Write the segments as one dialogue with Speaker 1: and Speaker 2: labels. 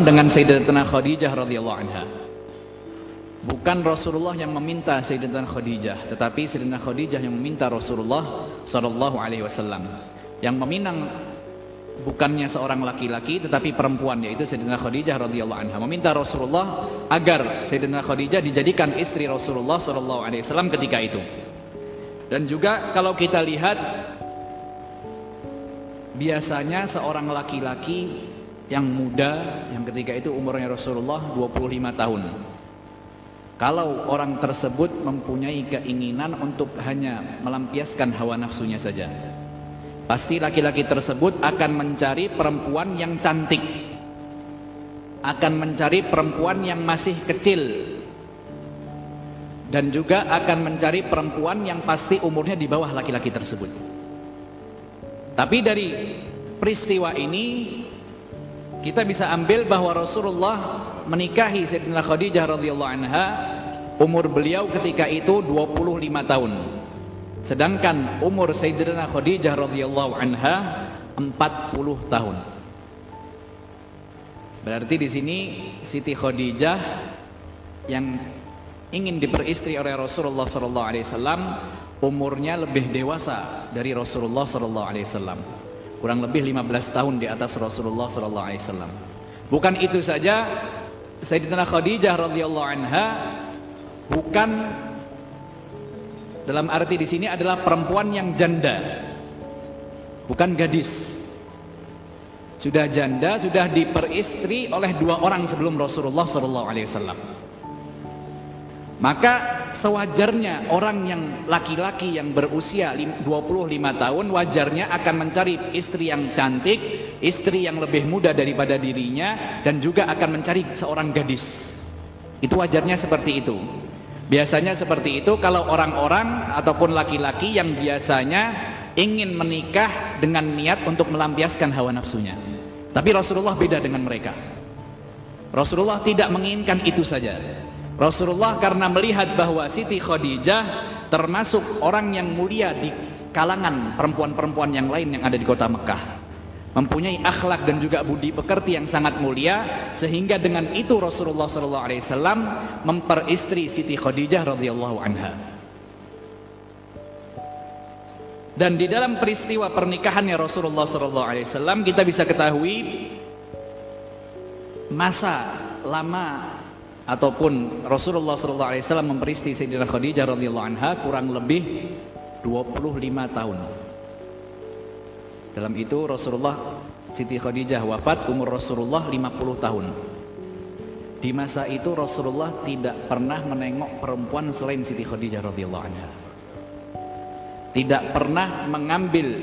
Speaker 1: dengan Sayyidatina Khadijah radhiyallahu anha. Bukan Rasulullah yang meminta Sayyidatina Khadijah, tetapi Sayyidatina Khadijah yang meminta Rasulullah sallallahu alaihi wasallam. Yang meminang bukannya seorang laki-laki tetapi perempuan yaitu Sayyidatina Khadijah radhiyallahu anha meminta Rasulullah agar Sayyidatina Khadijah dijadikan istri Rasulullah sallallahu alaihi wasallam ketika itu. Dan juga kalau kita lihat biasanya seorang laki-laki yang muda yang ketika itu umurnya Rasulullah 25 tahun. Kalau orang tersebut mempunyai keinginan untuk hanya melampiaskan hawa nafsunya saja pasti laki-laki tersebut akan mencari perempuan yang cantik akan mencari perempuan yang masih kecil dan juga akan mencari perempuan yang pasti umurnya di bawah laki-laki tersebut. Tapi dari peristiwa ini kita bisa ambil bahwa Rasulullah menikahi Sayyidina Khadijah radhiyallahu anha umur beliau ketika itu 25 tahun. Sedangkan umur Sayyidina Khadijah radhiyallahu anha 40 tahun. Berarti di sini Siti Khadijah yang ingin diperistri oleh Rasulullah sallallahu alaihi wasallam umurnya lebih dewasa dari Rasulullah sallallahu alaihi wasallam kurang lebih 15 tahun di atas Rasulullah sallallahu alaihi wasallam. Bukan itu saja, Sayyidatina Khadijah radhiyallahu anha bukan dalam arti di sini adalah perempuan yang janda. Bukan gadis. Sudah janda, sudah diperistri oleh dua orang sebelum Rasulullah sallallahu alaihi wasallam. Maka sewajarnya orang yang laki-laki yang berusia 25 tahun wajarnya akan mencari istri yang cantik, istri yang lebih muda daripada dirinya dan juga akan mencari seorang gadis. Itu wajarnya seperti itu. Biasanya seperti itu kalau orang-orang ataupun laki-laki yang biasanya ingin menikah dengan niat untuk melampiaskan hawa nafsunya. Tapi Rasulullah beda dengan mereka. Rasulullah tidak menginginkan itu saja. Rasulullah karena melihat bahwa Siti Khadijah termasuk orang yang mulia di kalangan perempuan-perempuan yang lain yang ada di kota Mekah. Mempunyai akhlak dan juga budi pekerti yang sangat mulia sehingga dengan itu Rasulullah SAW memperistri Siti Khadijah radhiyallahu anha. Dan di dalam peristiwa pernikahannya Rasulullah SAW kita bisa ketahui masa lama ataupun Rasulullah SAW memperistri Sayyidina Khadijah radhiyallahu anha kurang lebih 25 tahun. Dalam itu Rasulullah Siti Khadijah wafat umur Rasulullah 50 tahun. Di masa itu Rasulullah tidak pernah menengok perempuan selain Siti Khadijah radhiyallahu anha. Tidak pernah mengambil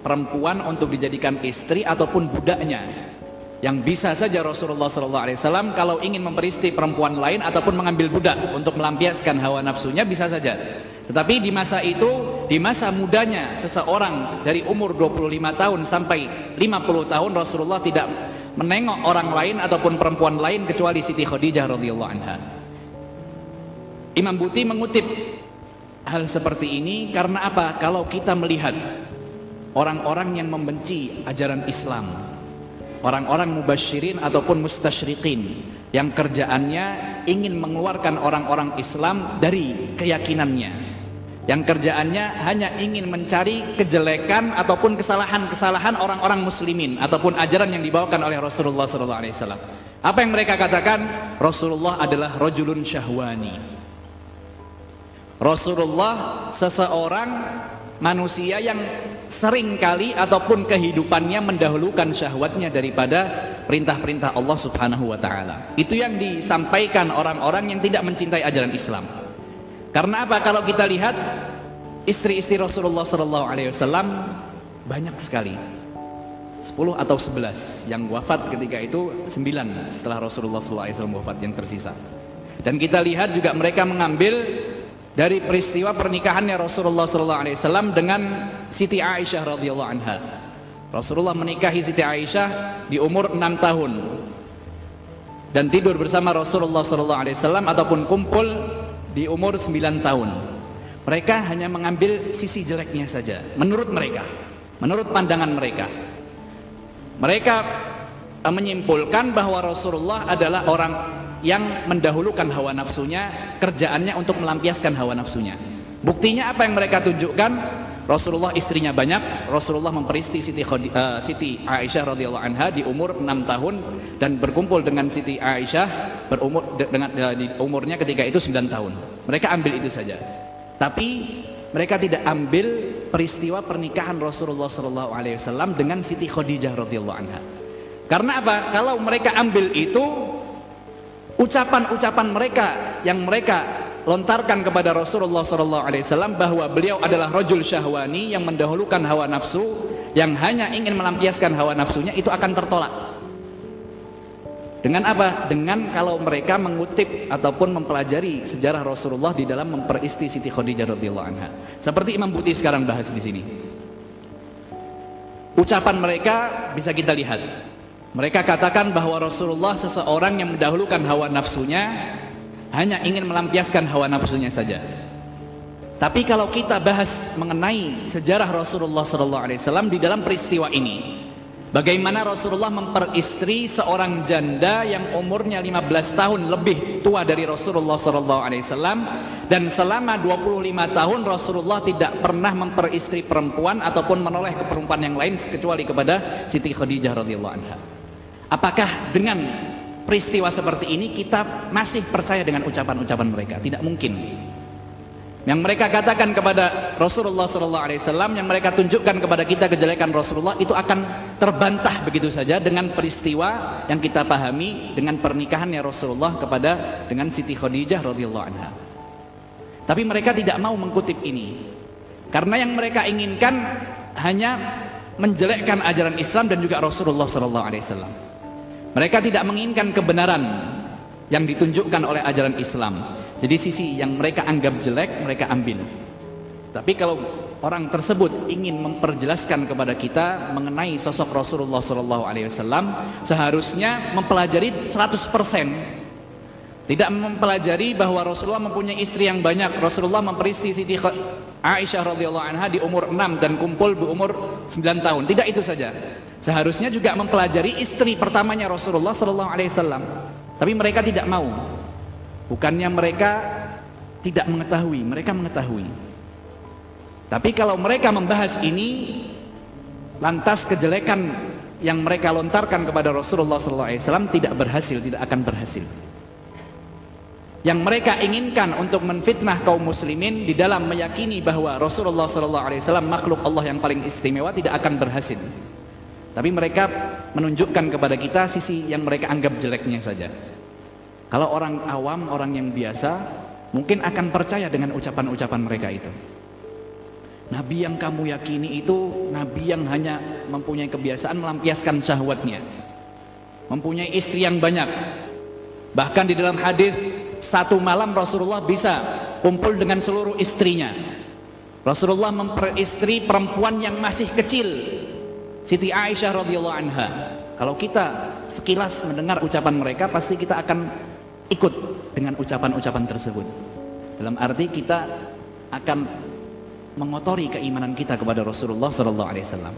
Speaker 1: perempuan untuk dijadikan istri ataupun budaknya yang bisa saja Rasulullah SAW kalau ingin memperistri perempuan lain ataupun mengambil budak untuk melampiaskan hawa nafsunya bisa saja. Tetapi di masa itu di masa mudanya seseorang dari umur 25 tahun sampai 50 tahun Rasulullah tidak menengok orang lain ataupun perempuan lain kecuali Siti Khadijah radhiyallahu anha. Imam Buti mengutip hal seperti ini karena apa? Kalau kita melihat orang-orang yang membenci ajaran Islam orang-orang mubasyirin ataupun mustasyriqin yang kerjaannya ingin mengeluarkan orang-orang Islam dari keyakinannya. Yang kerjaannya hanya ingin mencari kejelekan ataupun kesalahan-kesalahan orang-orang muslimin ataupun ajaran yang dibawakan oleh Rasulullah SAW apa yang mereka katakan? Rasulullah adalah rojulun syahwani. Rasulullah seseorang manusia yang sering kali ataupun kehidupannya mendahulukan syahwatnya daripada perintah-perintah Allah Subhanahu wa taala. Itu yang disampaikan orang-orang yang tidak mencintai ajaran Islam. Karena apa? Kalau kita lihat istri-istri Rasulullah sallallahu alaihi wasallam banyak sekali. 10 atau 11 yang wafat ketika itu 9 setelah Rasulullah sallallahu alaihi wasallam wafat yang tersisa. Dan kita lihat juga mereka mengambil dari peristiwa pernikahannya Rasulullah SAW dengan Siti Aisyah radhiyallahu anha. Rasulullah menikahi Siti Aisyah di umur 6 tahun dan tidur bersama Rasulullah SAW ataupun kumpul di umur 9 tahun. Mereka hanya mengambil sisi jeleknya saja menurut mereka, menurut pandangan mereka. Mereka menyimpulkan bahwa Rasulullah adalah orang yang mendahulukan hawa nafsunya, kerjaannya untuk melampiaskan hawa nafsunya. Buktinya apa yang mereka tunjukkan? Rasulullah istrinya banyak, Rasulullah memperisti Siti, Khodi, uh, Siti Aisyah radhiyallahu anha di umur 6 tahun dan berkumpul dengan Siti Aisyah berumur dengan uh, di umurnya ketika itu 9 tahun. Mereka ambil itu saja. Tapi mereka tidak ambil peristiwa pernikahan Rasulullah sallallahu alaihi wasallam dengan Siti Khadijah radhiyallahu anha. Karena apa? Kalau mereka ambil itu ucapan-ucapan mereka yang mereka lontarkan kepada Rasulullah wasallam bahwa beliau adalah rajul syahwani yang mendahulukan hawa nafsu yang hanya ingin melampiaskan hawa nafsunya itu akan tertolak. Dengan apa? Dengan kalau mereka mengutip ataupun mempelajari sejarah Rasulullah di dalam memperisti Siti Khadijah radhiyallahu anha. Seperti Imam Buti sekarang bahas di sini. Ucapan mereka bisa kita lihat. Mereka katakan bahwa Rasulullah seseorang yang mendahulukan hawa nafsunya hanya ingin melampiaskan hawa nafsunya saja. Tapi kalau kita bahas mengenai sejarah Rasulullah SAW di dalam peristiwa ini, bagaimana Rasulullah memperistri seorang janda yang umurnya 15 tahun lebih tua dari Rasulullah SAW dan selama 25 tahun Rasulullah tidak pernah memperistri perempuan ataupun menoleh ke perempuan yang lain kecuali kepada Siti Khadijah radhiyallahu anha. Apakah dengan peristiwa seperti ini kita masih percaya dengan ucapan-ucapan mereka? Tidak mungkin. Yang mereka katakan kepada Rasulullah SAW yang mereka tunjukkan kepada kita kejelekan Rasulullah itu akan terbantah begitu saja dengan peristiwa yang kita pahami dengan pernikahannya Rasulullah kepada dengan Siti Khadijah radhiyallahu anha. Tapi mereka tidak mau mengkutip ini. Karena yang mereka inginkan hanya menjelekkan ajaran Islam dan juga Rasulullah SAW mereka tidak menginginkan kebenaran yang ditunjukkan oleh ajaran Islam. Jadi sisi yang mereka anggap jelek mereka ambil. Tapi kalau orang tersebut ingin memperjelaskan kepada kita mengenai sosok Rasulullah SAW, seharusnya mempelajari 100%. Tidak mempelajari bahwa Rasulullah mempunyai istri yang banyak. Rasulullah memperisti Siti Aisyah radhiyallahu anha di umur 6 dan kumpul di umur 9 tahun. Tidak itu saja. Seharusnya juga mempelajari istri pertamanya Rasulullah sallallahu alaihi wasallam. Tapi mereka tidak mau. Bukannya mereka tidak mengetahui, mereka mengetahui. Tapi kalau mereka membahas ini lantas kejelekan yang mereka lontarkan kepada Rasulullah sallallahu alaihi wasallam tidak berhasil, tidak akan berhasil. Yang mereka inginkan untuk menfitnah kaum muslimin di dalam meyakini bahwa Rasulullah wasallam makhluk Allah yang paling istimewa tidak akan berhasil. Tapi mereka menunjukkan kepada kita sisi yang mereka anggap jeleknya saja. Kalau orang awam, orang yang biasa, mungkin akan percaya dengan ucapan-ucapan mereka itu. Nabi yang kamu yakini itu Nabi yang hanya mempunyai kebiasaan melampiaskan syahwatnya. Mempunyai istri yang banyak. Bahkan di dalam hadis satu malam Rasulullah bisa kumpul dengan seluruh istrinya. Rasulullah memperistri perempuan yang masih kecil Siti Aisyah radhiyallahu anha. Kalau kita sekilas mendengar ucapan mereka pasti kita akan ikut dengan ucapan-ucapan tersebut. Dalam arti kita akan mengotori keimanan kita kepada Rasulullah sallallahu alaihi wasallam.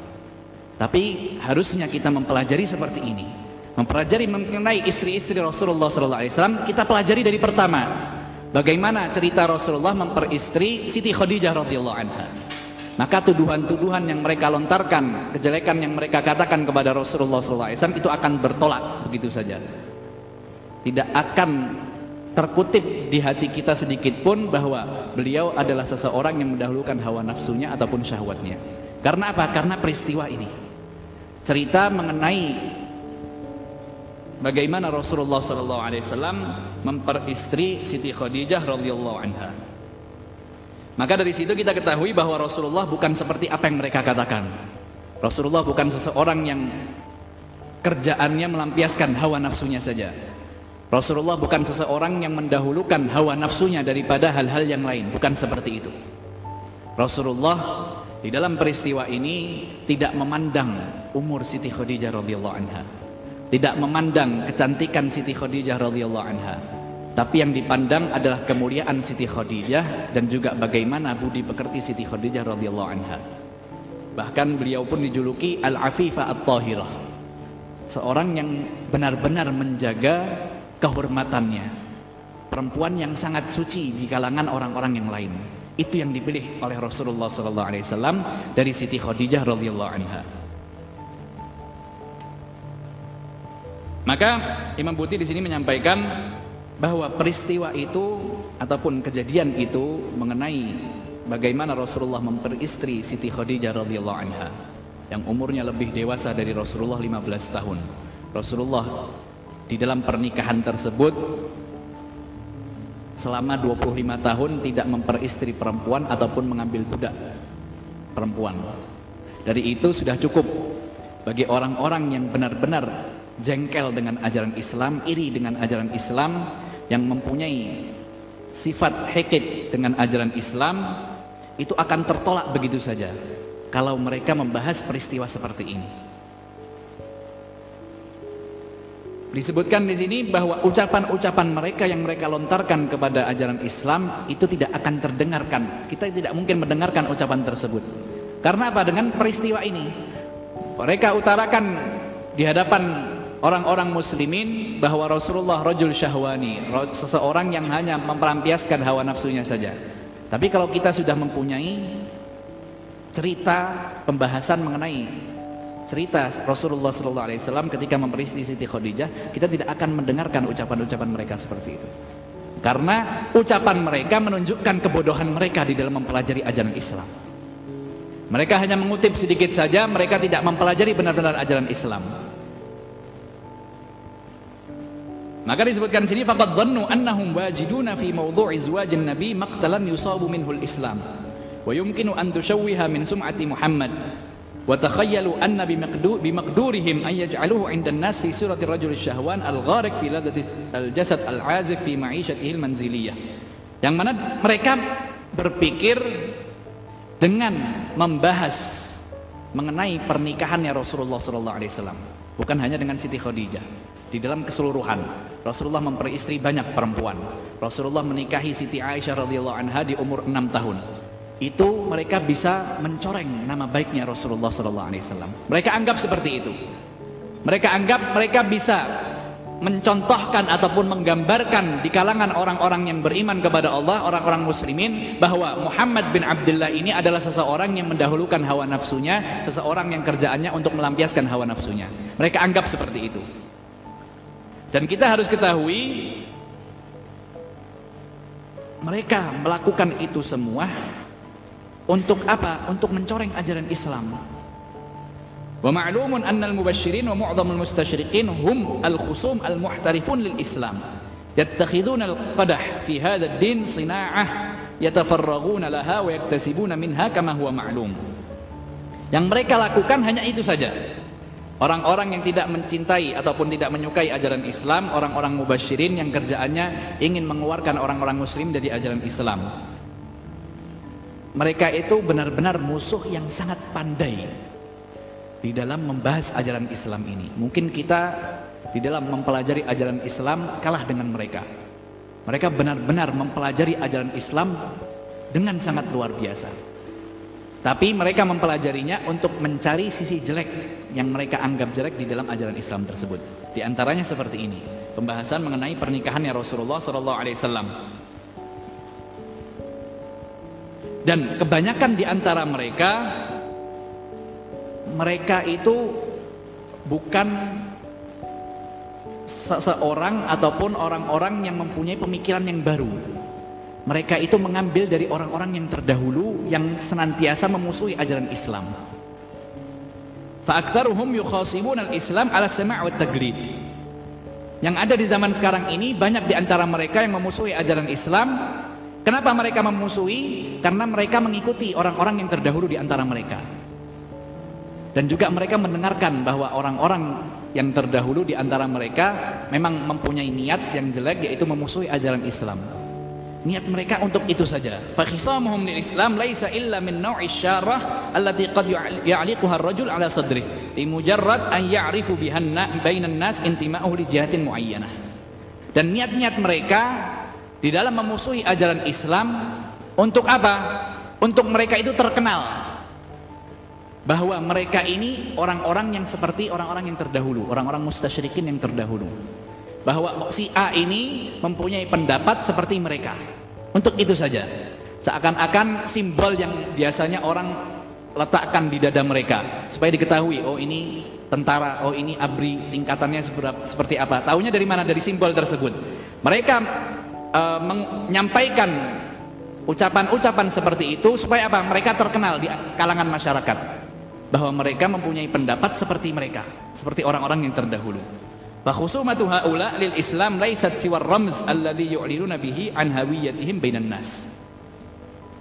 Speaker 1: Tapi harusnya kita mempelajari seperti ini. Mempelajari mengenai istri-istri Rasulullah sallallahu alaihi wasallam, kita pelajari dari pertama bagaimana cerita Rasulullah memperistri Siti Khadijah radhiyallahu anha. Maka tuduhan-tuduhan yang mereka lontarkan, kejelekan yang mereka katakan kepada Rasulullah SAW itu akan bertolak begitu saja. Tidak akan terkutip di hati kita sedikit pun bahwa beliau adalah seseorang yang mendahulukan hawa nafsunya ataupun syahwatnya. Karena apa? Karena peristiwa ini. Cerita mengenai bagaimana Rasulullah SAW memperistri Siti Khadijah radhiyallahu anha. Maka dari situ kita ketahui bahwa Rasulullah bukan seperti apa yang mereka katakan. Rasulullah bukan seseorang yang kerjaannya melampiaskan hawa nafsunya saja. Rasulullah bukan seseorang yang mendahulukan hawa nafsunya daripada hal-hal yang lain, bukan seperti itu. Rasulullah di dalam peristiwa ini tidak memandang umur Siti Khadijah radhiyallahu anha. Tidak memandang kecantikan Siti Khadijah radhiyallahu anha tapi yang dipandang adalah kemuliaan Siti Khadijah dan juga bagaimana budi pekerti Siti Khadijah radhiyallahu anha. Bahkan beliau pun dijuluki Al-Afifah At-Tahirah. seorang yang benar-benar menjaga kehormatannya perempuan yang sangat suci di kalangan orang-orang yang lain itu yang dipilih oleh Rasulullah SAW dari Siti Khadijah radhiyallahu anha maka Imam Buti di sini menyampaikan bahwa peristiwa itu ataupun kejadian itu mengenai bagaimana Rasulullah memperistri Siti Khadijah radhiyallahu anha yang umurnya lebih dewasa dari Rasulullah 15 tahun Rasulullah di dalam pernikahan tersebut selama 25 tahun tidak memperistri perempuan ataupun mengambil budak perempuan. Dari itu sudah cukup bagi orang-orang yang benar-benar jengkel dengan ajaran Islam, iri dengan ajaran Islam, yang mempunyai sifat hekit dengan ajaran Islam, itu akan tertolak begitu saja kalau mereka membahas peristiwa seperti ini. Disebutkan di sini bahwa ucapan-ucapan mereka yang mereka lontarkan kepada ajaran Islam itu tidak akan terdengarkan. Kita tidak mungkin mendengarkan ucapan tersebut. Karena apa? Dengan peristiwa ini. Mereka utarakan di hadapan orang-orang muslimin bahwa Rasulullah rajul syahwani, seseorang yang hanya memperampiaskan hawa nafsunya saja. Tapi kalau kita sudah mempunyai cerita pembahasan mengenai cerita Rasulullah Sallallahu Alaihi Wasallam ketika memperistri Siti Khadijah, kita tidak akan mendengarkan ucapan-ucapan mereka seperti itu. Karena ucapan mereka menunjukkan kebodohan mereka di dalam mempelajari ajaran Islam. Mereka hanya mengutip sedikit saja, mereka tidak mempelajari benar-benar ajaran Islam. Maka disebutkan sini faqad dhannu annahum wajiduna fi mawdhu'i zawajin nabi maqtalan yusabu minhu al-islam wa yumkinu an tushawwiha min sum'ati Muhammad. Wa takhayyalu anna bimaqdurihim an yaj'aluhu 'inda an-nas fi surati rajul syahwan al-gharik fi ladati al-jasad al-'azif fi ma'ishatihi al-manziliyah. Yang mana mereka berpikir dengan membahas mengenai pernikahannya Rasulullah sallallahu alaihi wasallam bukan hanya dengan Siti Khadijah di dalam keseluruhan Rasulullah memperistri banyak perempuan Rasulullah menikahi Siti Aisyah radhiyallahu anha di umur 6 tahun itu mereka bisa mencoreng nama baiknya Rasulullah sallallahu alaihi wasallam. Mereka anggap seperti itu. Mereka anggap mereka bisa mencontohkan ataupun menggambarkan di kalangan orang-orang yang beriman kepada Allah, orang-orang muslimin bahwa Muhammad bin Abdullah ini adalah seseorang yang mendahulukan hawa nafsunya, seseorang yang kerjaannya untuk melampiaskan hawa nafsunya. Mereka anggap seperti itu. Dan kita harus ketahui mereka melakukan itu semua untuk apa? Untuk mencoreng ajaran Islam. Wa ma'lumun anna al-mubasysyirin wa mu'dhamul mustasyriqin hum al-khusum al-muhtarifun lil Islam. Yattakhiduna al-qadah fi hadha ad-din sina'ah yatafarraghuna laha wa yaktasibuna minha kama huwa ma'lum. Yang mereka lakukan hanya itu saja. Orang-orang yang tidak mencintai ataupun tidak menyukai ajaran Islam, orang-orang mubasyirin yang kerjaannya ingin mengeluarkan orang-orang muslim dari ajaran Islam mereka itu benar-benar musuh yang sangat pandai di dalam membahas ajaran Islam ini. Mungkin kita di dalam mempelajari ajaran Islam kalah dengan mereka. Mereka benar-benar mempelajari ajaran Islam dengan sangat luar biasa. Tapi mereka mempelajarinya untuk mencari sisi jelek yang mereka anggap jelek di dalam ajaran Islam tersebut. Di antaranya seperti ini, pembahasan mengenai pernikahannya Rasulullah Wasallam. Dan kebanyakan di antara mereka mereka itu bukan seseorang ataupun orang-orang yang mempunyai pemikiran yang baru mereka itu mengambil dari orang-orang yang terdahulu yang senantiasa memusuhi ajaran Islam fa'aktharuhum yukhasibun al-islam ala sama' wa taglid yang ada di zaman sekarang ini banyak di antara mereka yang memusuhi ajaran Islam Kenapa mereka memusuhi? Karena mereka mengikuti orang-orang yang terdahulu di antara mereka. Dan juga mereka mendengarkan bahwa orang-orang yang terdahulu di antara mereka memang mempunyai niat yang jelek yaitu memusuhi ajaran Islam. Niat mereka untuk itu saja. Fakhisamuhum lil Islam laisa illa min naw'i syarah allati qad ya'liquha ar-rajul ala sadri li mujarrad an ya'rifu bihanna bainan nas intima'uhu li jihatin muayyanah. Dan niat-niat mereka di dalam memusuhi ajaran Islam untuk apa? Untuk mereka itu terkenal. bahwa mereka ini orang-orang yang seperti orang-orang yang terdahulu, orang-orang mustasyrikin yang terdahulu. Bahwa si A ini mempunyai pendapat seperti mereka. Untuk itu saja. Seakan-akan simbol yang biasanya orang letakkan di dada mereka supaya diketahui oh ini tentara, oh ini abri tingkatannya seperti apa. Tahunya dari mana? Dari simbol tersebut. Mereka uh, menyampaikan ucapan-ucapan seperti itu supaya apa? Mereka terkenal di kalangan masyarakat bahwa mereka mempunyai pendapat seperti mereka, seperti orang-orang yang terdahulu. Wa haula lil Islam laisat siwar ramz alladhi bihi bainan nas.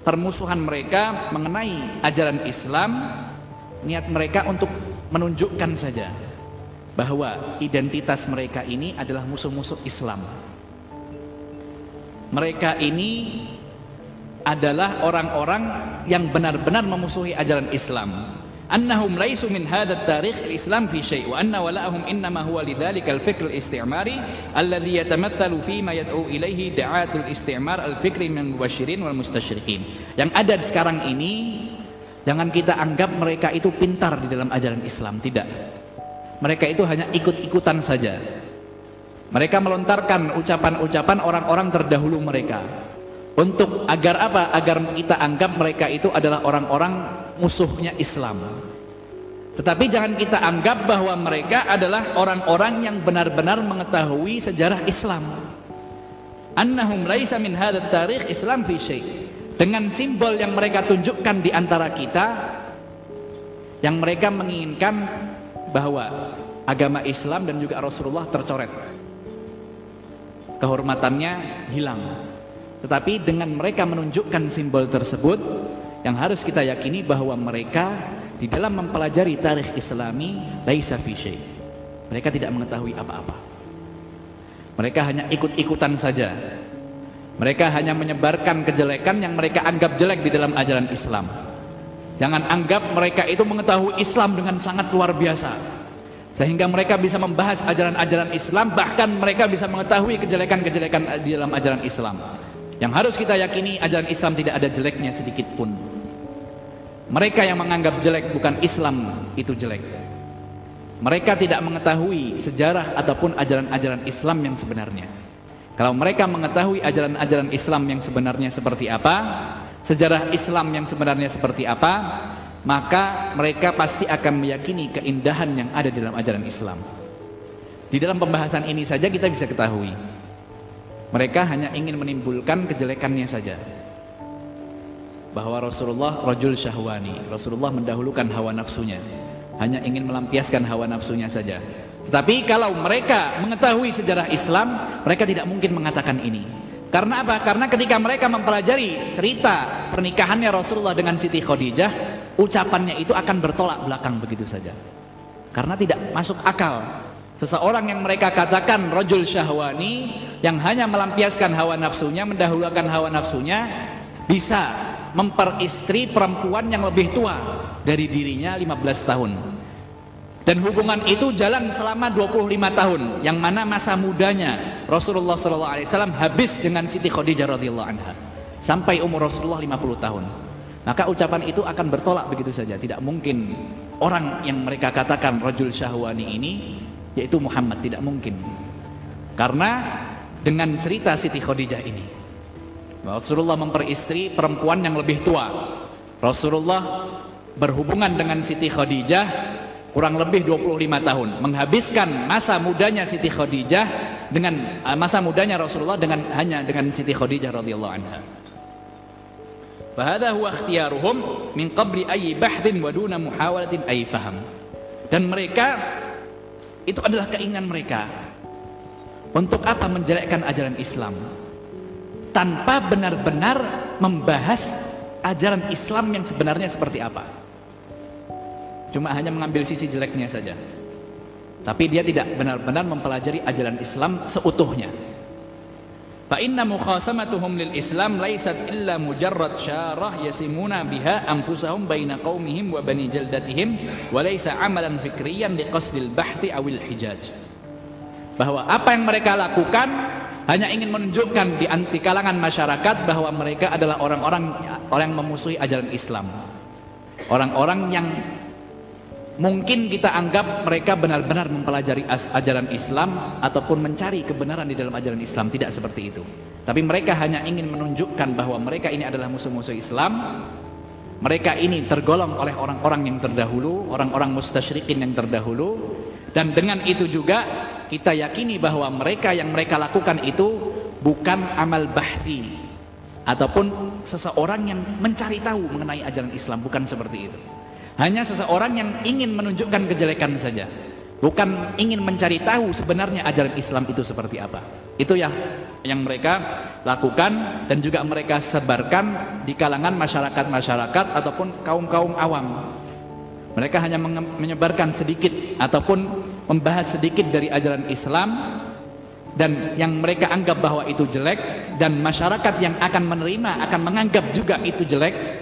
Speaker 1: Permusuhan mereka mengenai ajaran Islam niat mereka untuk menunjukkan saja bahwa identitas mereka ini adalah musuh-musuh Islam. Mereka ini adalah orang-orang yang benar-benar memusuhi ajaran Islam. Annahum laisu min hadha tarikh al-Islam fi syai' wa anna wala'ahum innama huwa lidzalika al-fikr al-istimari alladhi yatamathalu fi ma yad'u ilaihi da'atul istimar al-fikri min mubashirin wal. Yang ada sekarang ini Jangan kita anggap mereka itu pintar di dalam ajaran Islam, tidak. Mereka itu hanya ikut-ikutan saja. Mereka melontarkan ucapan-ucapan orang-orang terdahulu mereka. Untuk agar apa? Agar kita anggap mereka itu adalah orang-orang musuhnya Islam. Tetapi jangan kita anggap bahwa mereka adalah orang-orang yang benar-benar mengetahui sejarah Islam. Annahum laisa min tarikh Islam fi syai' dengan simbol yang mereka tunjukkan di antara kita yang mereka menginginkan bahwa agama Islam dan juga Rasulullah tercoret kehormatannya hilang tetapi dengan mereka menunjukkan simbol tersebut yang harus kita yakini bahwa mereka di dalam mempelajari tarikh islami laisa fi mereka tidak mengetahui apa-apa mereka hanya ikut-ikutan saja mereka hanya menyebarkan kejelekan yang mereka anggap jelek di dalam ajaran Islam. Jangan anggap mereka itu mengetahui Islam dengan sangat luar biasa. Sehingga mereka bisa membahas ajaran-ajaran Islam, bahkan mereka bisa mengetahui kejelekan-kejelekan di dalam ajaran Islam. Yang harus kita yakini ajaran Islam tidak ada jeleknya sedikit pun. Mereka yang menganggap jelek bukan Islam itu jelek. Mereka tidak mengetahui sejarah ataupun ajaran-ajaran Islam yang sebenarnya. Kalau mereka mengetahui ajaran-ajaran Islam yang sebenarnya seperti apa, sejarah Islam yang sebenarnya seperti apa, maka mereka pasti akan meyakini keindahan yang ada dalam ajaran Islam. Di dalam pembahasan ini saja kita bisa ketahui. Mereka hanya ingin menimbulkan kejelekannya saja. Bahwa Rasulullah rajul syahwani, Rasulullah mendahulukan hawa nafsunya. Hanya ingin melampiaskan hawa nafsunya saja. Tetapi kalau mereka mengetahui sejarah Islam, mereka tidak mungkin mengatakan ini. Karena apa? Karena ketika mereka mempelajari cerita pernikahannya Rasulullah dengan Siti Khadijah, ucapannya itu akan bertolak belakang begitu saja. Karena tidak masuk akal. Seseorang yang mereka katakan rojul syahwani yang hanya melampiaskan hawa nafsunya, mendahulukan hawa nafsunya, bisa memperistri perempuan yang lebih tua dari dirinya 15 tahun. Dan hubungan itu jalan selama 25 tahun yang mana masa mudanya Rasulullah SAW habis dengan Siti Khadijah radhiyallahu anha sampai umur Rasulullah 50 tahun. Maka ucapan itu akan bertolak begitu saja. Tidak mungkin orang yang mereka katakan rajul syahwani ini yaitu Muhammad tidak mungkin karena dengan cerita Siti Khadijah ini Rasulullah memperistri perempuan yang lebih tua Rasulullah berhubungan dengan Siti Khadijah kurang lebih 25 tahun menghabiskan masa mudanya Siti Khadijah dengan uh, masa mudanya Rasulullah dengan hanya dengan Siti Khadijah radhiyallahu anha. Fahada huwa ikhtiyaruhum min qabli ayyi bahdin wa duna muhawalatin faham. Dan mereka itu adalah keinginan mereka. Untuk apa menjelekkan ajaran Islam? Tanpa benar-benar membahas ajaran Islam yang sebenarnya seperti apa. Cuma hanya mengambil sisi jeleknya saja. Tapi dia tidak benar-benar mempelajari ajaran Islam seutuhnya fa inna mukhasamatuhum lil Islam laisat illa mujarrad syarah yasimuna biha anfusahum baina qaumihim wa bani jaldatihim wa laisa amalan fikriyan liqasdil bahti awil hijaj. Bahwa apa yang mereka lakukan hanya ingin menunjukkan di anti kalangan masyarakat bahwa mereka adalah orang-orang orang yang memusuhi ajaran Islam. Orang-orang yang mungkin kita anggap mereka benar-benar mempelajari ajaran Islam ataupun mencari kebenaran di dalam ajaran Islam. Tidak seperti itu. Tapi mereka hanya ingin menunjukkan bahwa mereka ini adalah musuh-musuh Islam. Mereka ini tergolong oleh orang-orang yang terdahulu orang-orang mustasyrikin yang terdahulu. Dan dengan itu juga kita yakini bahwa mereka yang mereka lakukan itu bukan amal bahti ataupun seseorang yang mencari tahu mengenai ajaran Islam. Bukan seperti itu hanya seseorang yang ingin menunjukkan kejelekan saja. Bukan ingin mencari tahu sebenarnya ajaran Islam itu seperti apa. Itu yang yang mereka lakukan dan juga mereka sebarkan di kalangan masyarakat-masyarakat ataupun kaum-kaum awam. Mereka hanya menyebarkan sedikit ataupun membahas sedikit dari ajaran Islam dan yang mereka anggap bahwa itu jelek dan masyarakat yang akan menerima akan menganggap juga itu jelek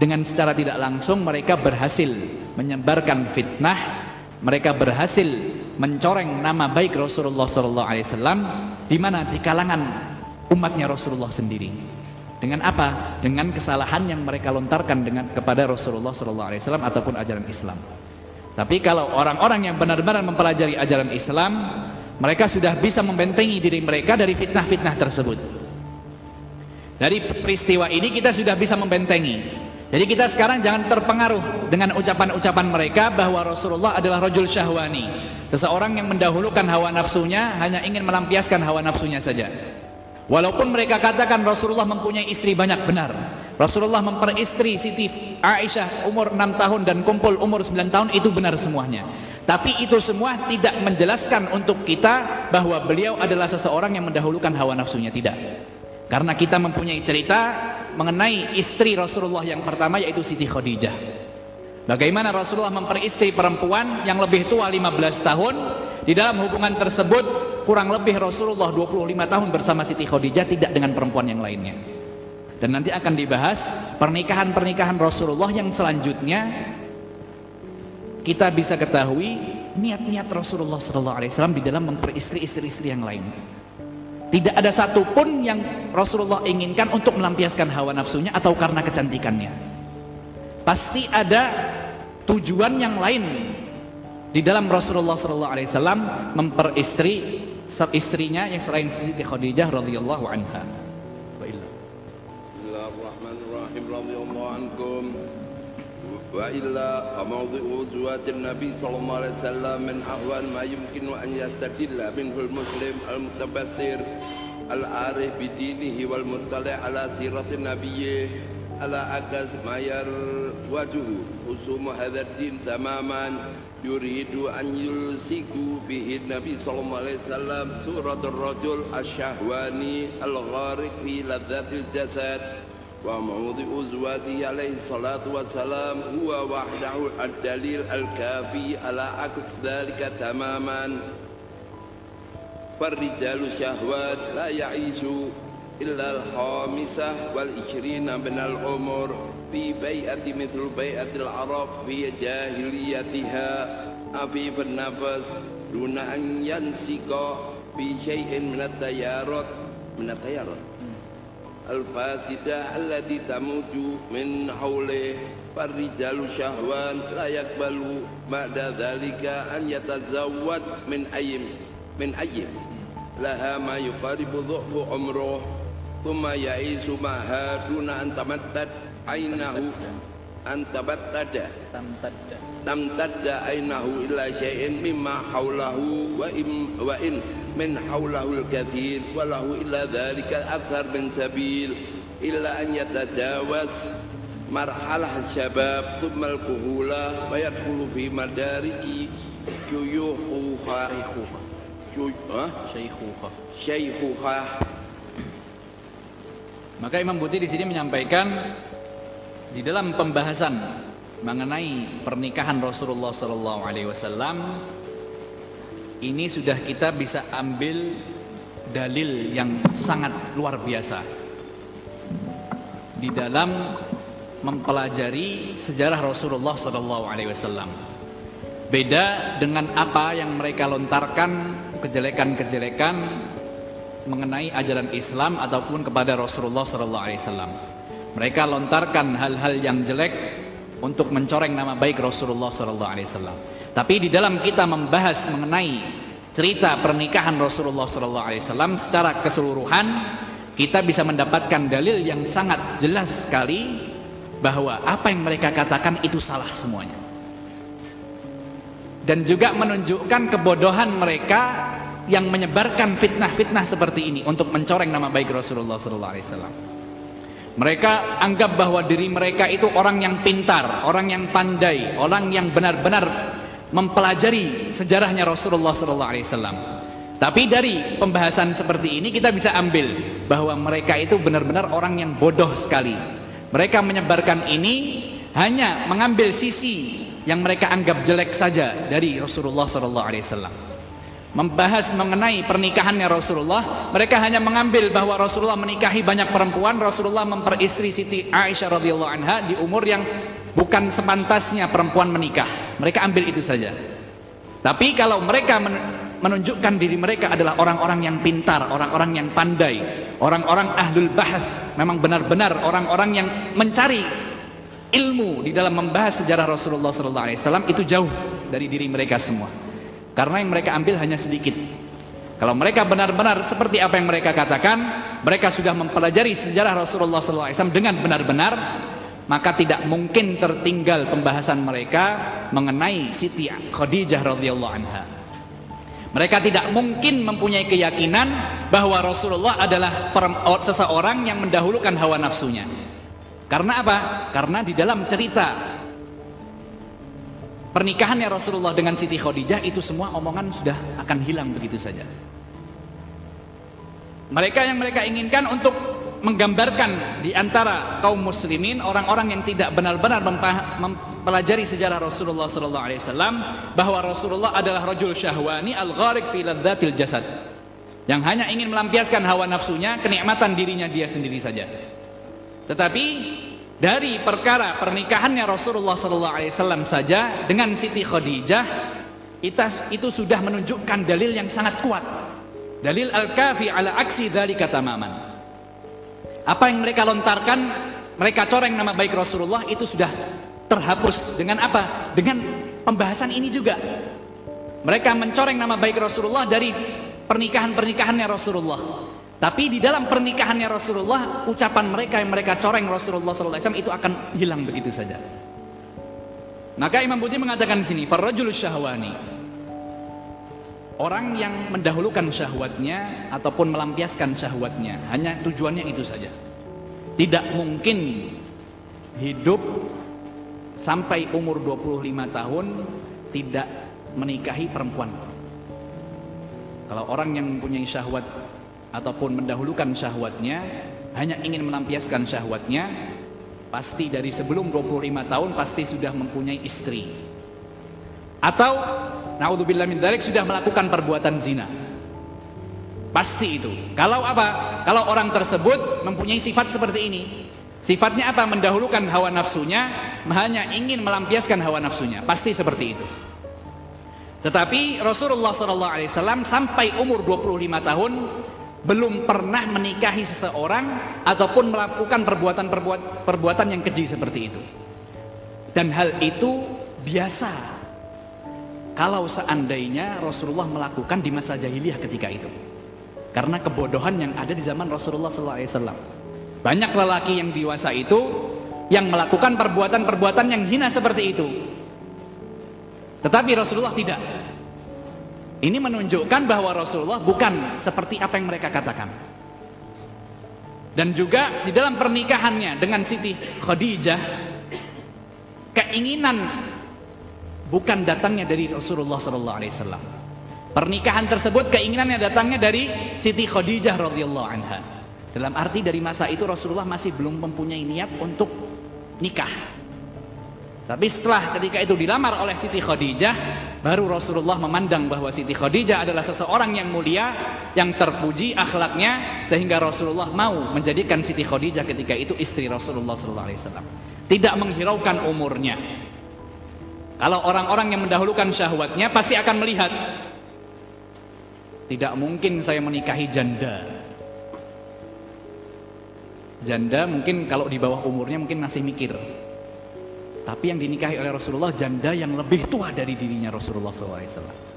Speaker 1: dengan secara tidak langsung mereka berhasil menyebarkan fitnah mereka berhasil mencoreng nama baik Rasulullah SAW di mana di kalangan umatnya Rasulullah sendiri dengan apa? Dengan kesalahan yang mereka lontarkan dengan kepada Rasulullah SAW ataupun ajaran Islam. Tapi kalau orang-orang yang benar-benar mempelajari ajaran Islam, mereka sudah bisa membentengi diri mereka dari fitnah-fitnah tersebut. Dari peristiwa ini kita sudah bisa membentengi. Jadi kita sekarang jangan terpengaruh dengan ucapan-ucapan mereka bahwa Rasulullah adalah rajul syahwani. Seseorang yang mendahulukan hawa nafsunya hanya ingin melampiaskan hawa nafsunya saja. Walaupun mereka katakan Rasulullah mempunyai istri banyak benar. Rasulullah memperistri Siti Aisyah umur 6 tahun dan kumpul umur 9 tahun itu benar semuanya. Tapi itu semua tidak menjelaskan untuk kita bahwa beliau adalah seseorang yang mendahulukan hawa nafsunya tidak. Karena kita mempunyai cerita mengenai istri Rasulullah yang pertama yaitu Siti Khadijah. Bagaimana Rasulullah memperistri perempuan yang lebih tua 15 tahun? Di dalam hubungan tersebut kurang lebih Rasulullah 25 tahun bersama Siti Khadijah tidak dengan perempuan yang lainnya. Dan nanti akan dibahas pernikahan-pernikahan Rasulullah yang selanjutnya. Kita bisa ketahui niat-niat Rasulullah SAW di dalam memperistri istri-istri yang lain tidak ada satupun yang Rasulullah inginkan untuk melampiaskan hawa nafsunya atau karena kecantikannya pasti ada tujuan yang lain di dalam Rasulullah SAW memperistri istrinya yang selain Siti Khadijah radhiyallahu anha. وإلا فموضع زواج النبي صلى الله عليه وسلم من أهوان ما يمكن أن يستدل منه المسلم المتبصر العارف بدينه والمطلع على سيرة النبي على عكس ما يروجه. خصوم هذا الدين تماما يريد أن يلصق به النبي صلى الله عليه وسلم سورة الرجل الشهواني الغارق في لذات الجسد. وموضع زواجه عليه الصلاة والسلام هو وحده الدليل الكافي على عكس ذلك تماما فالرجال شهوات لا يعيش إلا الخامسة والعشرين من العمر في بيئة مثل بيئة العرب في جاهليتها عفيف النفس دون أن ينسق في شيء من التيارات من التيارات al-fasidah alladhi tamuju min haulih Parrijalu syahwan layak balu Ma'da dhalika an yatazawad min ayim, min ayim, laha ma yukaribu dhu'bu umroh thumma ya'isu maha duna antamattad ainahu an tamtadda tamtadda ainahu illa syai'in mimma hawlahu wa im wa in haulahu al-kathir wa lahu illa dhalika akthar min sabil illa an yatajawaz marhalah syabab thumma al-kuhula wa yadkhulu fi madariki syuyukhuha syuyukha syuyukha maka Imam Buti di sini menyampaikan di dalam pembahasan mengenai pernikahan Rasulullah Sallallahu Alaihi Wasallam ini sudah kita bisa ambil dalil yang sangat luar biasa di dalam mempelajari sejarah Rasulullah Sallallahu Alaihi Wasallam. Beda dengan apa yang mereka lontarkan kejelekan-kejelekan mengenai ajaran Islam ataupun kepada Rasulullah Sallallahu Alaihi Wasallam. Mereka lontarkan hal-hal yang jelek untuk mencoreng nama baik Rasulullah sallallahu alaihi wasallam. Tapi di dalam kita membahas mengenai cerita pernikahan Rasulullah wasallam secara keseluruhan kita bisa mendapatkan dalil yang sangat jelas sekali bahwa apa yang mereka katakan itu salah semuanya. Dan juga menunjukkan kebodohan mereka yang menyebarkan fitnah-fitnah seperti ini untuk mencoreng nama baik Rasulullah wasallam. Mereka anggap bahwa diri mereka itu orang yang pintar, orang yang pandai, orang yang benar-benar mempelajari sejarahnya Rasulullah wasallam. Tapi dari pembahasan seperti ini kita bisa ambil bahwa mereka itu benar-benar orang yang bodoh sekali. Mereka menyebarkan ini hanya mengambil sisi yang mereka anggap jelek saja dari Rasulullah wasallam membahas mengenai pernikahannya Rasulullah. Mereka hanya mengambil bahwa Rasulullah menikahi banyak perempuan. Rasulullah memperistri Siti Aisyah radhiyallahu anha di umur yang bukan sepantasnya perempuan menikah. Mereka ambil itu saja. Tapi kalau mereka menunjukkan diri mereka adalah orang-orang yang pintar orang-orang yang pandai orang-orang ahlul bahas memang benar-benar orang-orang yang mencari ilmu di dalam membahas sejarah Rasulullah SAW itu jauh dari diri mereka semua karena yang mereka ambil hanya sedikit. Kalau mereka benar-benar seperti apa yang mereka katakan, mereka sudah mempelajari sejarah Rasulullah SAW dengan benar-benar, maka tidak mungkin tertinggal pembahasan mereka mengenai Siti Khadijah radhiyallahu anha. Mereka tidak mungkin mempunyai keyakinan bahwa Rasulullah adalah seseorang yang mendahulukan hawa nafsunya. Karena apa? Karena di dalam cerita pernikahannya Rasulullah dengan Siti Khadijah itu semua omongan sudah akan hilang begitu saja. Mereka yang mereka inginkan untuk menggambarkan di antara kaum muslimin orang-orang yang tidak benar-benar mempelajari sejarah Rasulullah sallallahu alaihi wasallam bahwa Rasulullah adalah rajul syahwani al-gharik fi ladzatil jasad yang hanya ingin melampiaskan hawa nafsunya kenikmatan dirinya dia sendiri saja. Tetapi dari perkara pernikahannya Rasulullah SAW saja dengan Siti Khadijah itu sudah menunjukkan dalil yang sangat kuat. Dalil al-kafi ala aksi dari kata maman apa yang mereka lontarkan mereka coreng nama baik Rasulullah itu sudah terhapus. Dengan apa? dengan pembahasan ini juga. Mereka mencoreng nama baik Rasulullah dari pernikahan-pernikahannya Rasulullah tapi di dalam pernikahannya Rasulullah, ucapan mereka yang mereka coreng Rasulullah SAW itu akan hilang begitu saja. Maka Imam Budi mengatakan di sini, farrajul syahwani. Orang yang mendahulukan syahwatnya ataupun melampiaskan syahwatnya, hanya tujuannya itu saja. Tidak mungkin hidup sampai umur 25 tahun tidak menikahi perempuan. Kalau orang yang mempunyai syahwat ataupun mendahulukan syahwatnya hanya ingin melampiaskan syahwatnya pasti dari sebelum 25 tahun pasti sudah mempunyai istri. Atau naudzubillah min dzalik sudah melakukan perbuatan zina. Pasti itu. Kalau apa? Kalau orang tersebut mempunyai sifat seperti ini. Sifatnya apa? Mendahulukan hawa nafsunya hanya ingin melampiaskan hawa nafsunya. Pasti seperti itu. Tetapi Rasulullah SAW sampai umur 25 tahun belum pernah menikahi seseorang ataupun melakukan perbuatan-perbuatan yang keji seperti itu. Dan hal itu biasa. Kalau seandainya Rasulullah melakukan di masa jahiliyah ketika itu. Karena kebodohan yang ada di zaman Rasulullah SAW. Banyak lelaki yang dewasa itu yang melakukan perbuatan-perbuatan yang hina seperti itu. Tetapi Rasulullah tidak. Ini menunjukkan bahwa Rasulullah bukan seperti apa yang mereka katakan. Dan juga di dalam pernikahannya dengan Siti Khadijah, keinginan bukan datangnya dari Rasulullah sallallahu alaihi wasallam. Pernikahan tersebut keinginannya datangnya dari Siti Khadijah radhiyallahu anha. Dalam arti dari masa itu Rasulullah masih belum mempunyai niat untuk nikah. Tapi setelah ketika itu dilamar oleh Siti Khadijah, baru Rasulullah memandang bahwa Siti Khadijah adalah seseorang yang mulia, yang terpuji akhlaknya, sehingga Rasulullah mau menjadikan Siti Khadijah ketika itu istri Rasulullah SAW. Tidak menghiraukan umurnya. Kalau orang-orang yang mendahulukan syahwatnya pasti akan melihat, tidak mungkin saya menikahi janda. Janda mungkin kalau di bawah umurnya mungkin masih mikir, Tapi yang dinikahi oleh Rasulullah janda yang lebih tua dari dirinya Rasulullah SAW.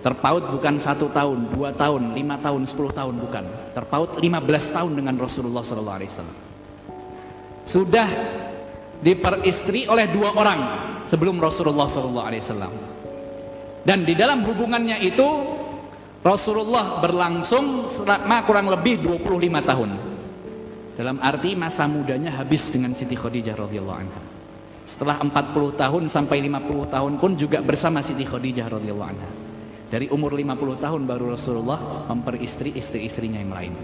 Speaker 1: Terpaut bukan satu tahun, dua tahun, lima tahun, sepuluh tahun bukan. Terpaut lima belas tahun dengan Rasulullah SAW. Sudah diperistri oleh dua orang sebelum Rasulullah SAW. Dan di dalam hubungannya itu Rasulullah berlangsung selama kurang lebih 25 tahun. Dalam arti masa mudanya habis dengan Siti Khadijah radhiyallahu anha. Setelah 40 tahun sampai 50 tahun pun juga bersama Siti Khadijah radhiyallahu anha. Dari umur 50 tahun baru Rasulullah memperistri istri-istrinya yang lain.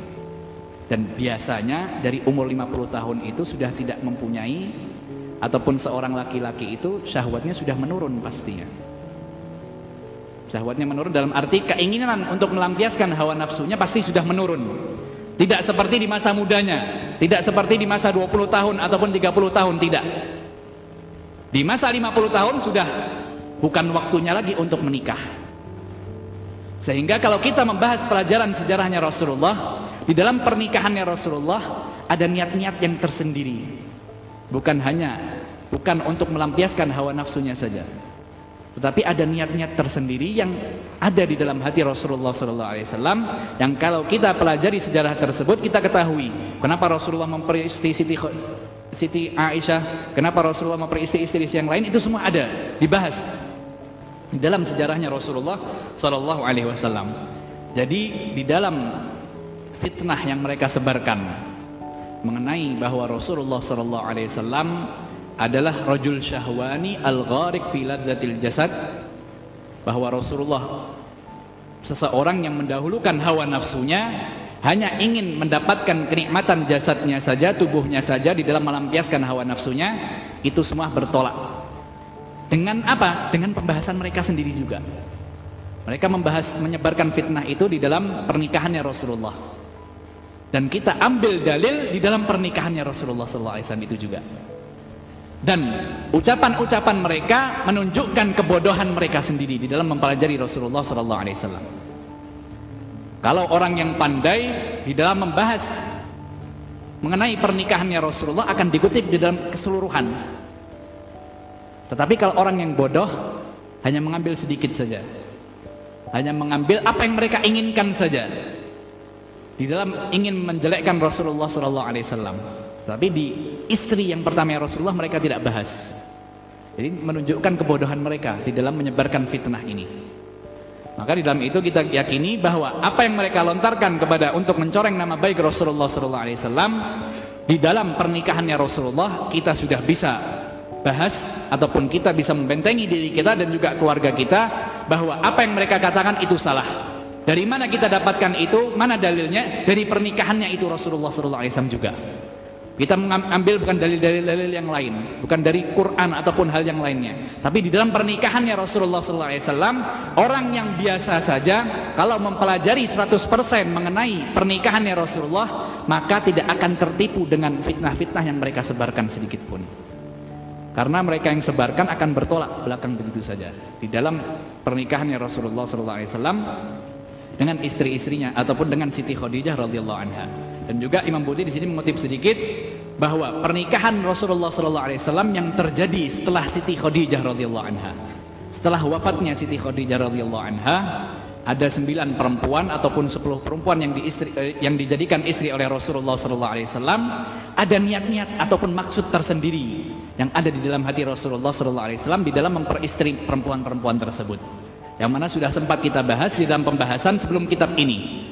Speaker 1: Dan biasanya dari umur 50 tahun itu sudah tidak mempunyai ataupun seorang laki-laki itu syahwatnya sudah menurun pastinya. Syahwatnya menurun dalam arti keinginan untuk melampiaskan hawa nafsunya pasti sudah menurun. Tidak seperti di masa mudanya, tidak seperti di masa 20 tahun ataupun 30 tahun, tidak. Di masa 50 tahun sudah bukan waktunya lagi untuk menikah. Sehingga kalau kita membahas pelajaran sejarahnya Rasulullah, di dalam pernikahannya Rasulullah ada niat-niat yang tersendiri. Bukan hanya bukan untuk melampiaskan hawa nafsunya saja, tetapi ada niat-niat tersendiri yang ada di dalam hati Rasulullah SAW yang kalau kita pelajari sejarah tersebut kita ketahui kenapa Rasulullah memperistri Siti, Aisyah kenapa Rasulullah memperistri istri yang lain itu semua ada dibahas di dalam sejarahnya Rasulullah SAW jadi di dalam fitnah yang mereka sebarkan mengenai bahwa Rasulullah SAW adalah rajul syahwani al-gharik fi ladzatil jasad bahwa Rasulullah seseorang yang mendahulukan hawa nafsunya hanya ingin mendapatkan kenikmatan jasadnya saja, tubuhnya saja di dalam melampiaskan hawa nafsunya, itu semua bertolak. Dengan apa? Dengan pembahasan mereka sendiri juga. Mereka membahas menyebarkan fitnah itu di dalam pernikahannya Rasulullah. Dan kita ambil dalil di dalam pernikahannya Rasulullah SAW itu juga dan ucapan-ucapan mereka menunjukkan kebodohan mereka sendiri di dalam mempelajari Rasulullah wasallam. Kalau orang yang pandai di dalam membahas mengenai pernikahannya Rasulullah akan dikutip di dalam keseluruhan. Tetapi kalau orang yang bodoh hanya mengambil sedikit saja. Hanya mengambil apa yang mereka inginkan saja. Di dalam ingin menjelekkan Rasulullah sallallahu alaihi wasallam. Tapi di istri yang pertama ya Rasulullah mereka tidak bahas. Jadi menunjukkan kebodohan mereka di dalam menyebarkan fitnah ini. Maka di dalam itu kita yakini bahwa apa yang mereka lontarkan kepada untuk mencoreng nama baik Rasulullah SAW di dalam pernikahannya Rasulullah kita sudah bisa bahas ataupun kita bisa membentengi diri kita dan juga keluarga kita bahwa apa yang mereka katakan itu salah. Dari mana kita dapatkan itu? Mana dalilnya? Dari pernikahannya itu Rasulullah SAW juga. Kita mengambil bukan dalil-dalil yang lain, bukan dari Quran ataupun hal yang lainnya. Tapi di dalam pernikahannya Rasulullah SAW, orang yang biasa saja kalau mempelajari 100% mengenai pernikahannya Rasulullah, maka tidak akan tertipu dengan fitnah-fitnah yang mereka sebarkan sedikit pun. Karena mereka yang sebarkan akan bertolak belakang begitu saja. Di dalam pernikahannya Rasulullah SAW dengan istri-istrinya ataupun dengan Siti Khadijah radhiyallahu anha. Dan juga Imam Buti di sini mengutip sedikit bahwa pernikahan Rasulullah SAW yang terjadi setelah Siti Khadijah radhiyallahu anha. Setelah wafatnya Siti Khadijah radhiyallahu anha, ada sembilan perempuan ataupun sepuluh perempuan yang, diistri, eh, yang dijadikan istri oleh Rasulullah SAW ada niat-niat ataupun maksud tersendiri yang ada di dalam hati Rasulullah SAW di dalam memperistri perempuan-perempuan tersebut yang mana sudah sempat kita bahas di dalam pembahasan sebelum kitab ini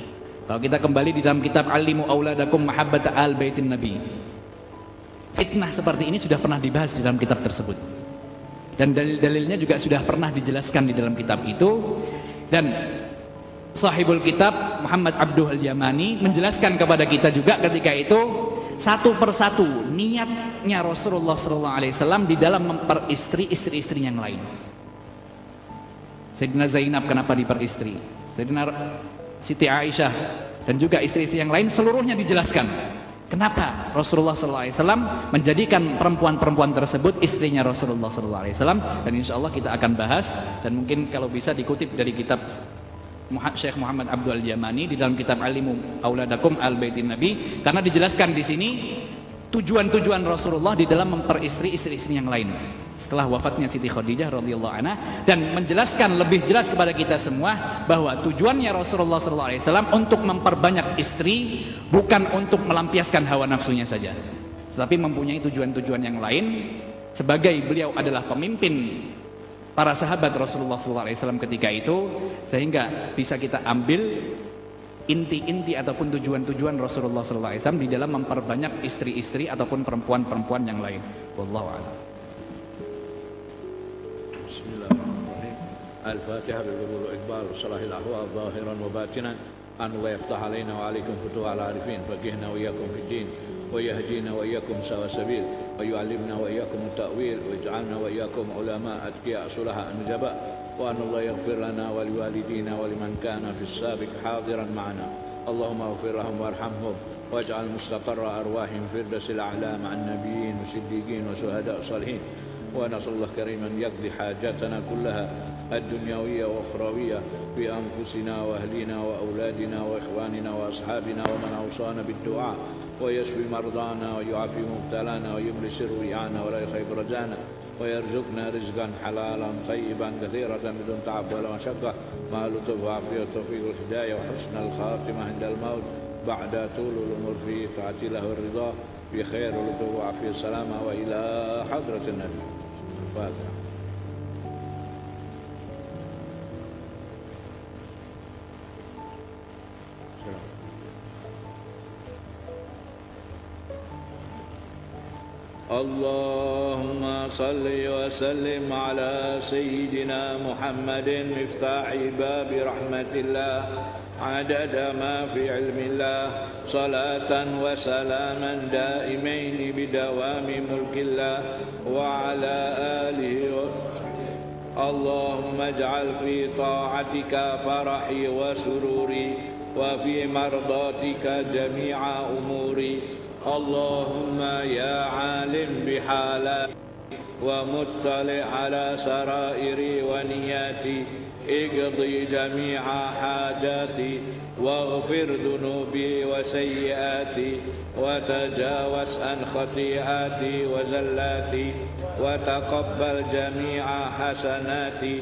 Speaker 1: kalau kita kembali di dalam kitab Alimu Auladakum Mahabbata Al Baitin Nabi. Fitnah seperti ini sudah pernah dibahas di dalam kitab tersebut. Dan dalil-dalilnya juga sudah pernah dijelaskan di dalam kitab itu. Dan sahibul kitab Muhammad Abdul Al-Yamani menjelaskan kepada kita juga ketika itu satu persatu niatnya Rasulullah SAW di dalam memperistri istri-istri yang lain. Sayyidina Zainab kenapa diperistri? Sayyidina Siti Aisyah dan juga istri-istri yang lain seluruhnya dijelaskan kenapa Rasulullah SAW menjadikan perempuan-perempuan tersebut istrinya Rasulullah SAW dan insya Allah kita akan bahas dan mungkin kalau bisa dikutip dari kitab Syekh Muhammad Abdul Yamani di dalam kitab Alimu Auladakum Al Baitin Nabi. Karena dijelaskan di sini tujuan-tujuan Rasulullah di dalam memperistri istri-istri yang lain setelah wafatnya Siti Khadijah radhiyallahu anha dan menjelaskan lebih jelas kepada kita semua bahwa tujuannya Rasulullah SAW untuk memperbanyak istri bukan untuk melampiaskan hawa nafsunya saja tetapi mempunyai tujuan-tujuan yang lain sebagai beliau adalah pemimpin para sahabat Rasulullah SAW ketika itu sehingga bisa kita ambil inti-inti ataupun tujuan-tujuan Rasulullah SAW di dalam memperbanyak istri-istri ataupun perempuan-perempuan yang lain. Wallahu a'lam.
Speaker 2: بسم الله الرحمن الرحيم. الفاتحة بالقبول وإقبال وصلاح الأحوال ظاهرا وباتنا أن الله يفتح علينا وعليكم فتوح العارفين. فقهنا وإياكم في الدين ويهدينا وإياكم سوى سبيل ويعلمنا وإياكم التأويل ويجعلنا وإياكم علماء أتقياء صلحاء نجباء وأن الله يغفر لنا ولوالدينا ولمن كان في السابق حاضرا معنا. اللهم اغفر لهم وارحمهم واجعل مستقر أرواحهم فردس الأعلى مع النبيين والصديقين وشهداء صالحين. ونسأل الله كريما يقضي حاجاتنا كلها الدنيوية وأخروية في أنفسنا وأهلنا وأولادنا وإخواننا وأصحابنا ومن أوصانا بالدعاء ويشفي مرضانا ويعافي مبتلانا ويملي سر ويعانا ولا يخيب رجانا ويرزقنا رزقا حلالا طيبا كثيرا بدون تعب ولا مشقة. مع لطف وعافية وتوفيق الهداية وحسن الخاتمة عند الموت. بعد طول الأمور في طاعة له الرضا بخير ولطف وعافية. السلامة وإلى حضرة النبي. اللهم صل وسلم على سيدنا محمد مفتاح باب رحمة الله عدد ما في علم الله صلاة وسلاما دائمين بدوام ملك الله. وعلى آله اللهم اجعل في طاعتك فرحي وسروري وفي مرضاتك جميع أموري. اللهم يا عالم بحالاتي ومطلع على سرائري ونياتي. اقضي جميع حاجاتي واغفر ذنوبي وسيئاتي وتجاوز عن خطيئاتي وزلاتي وتقبل جميع حسناتي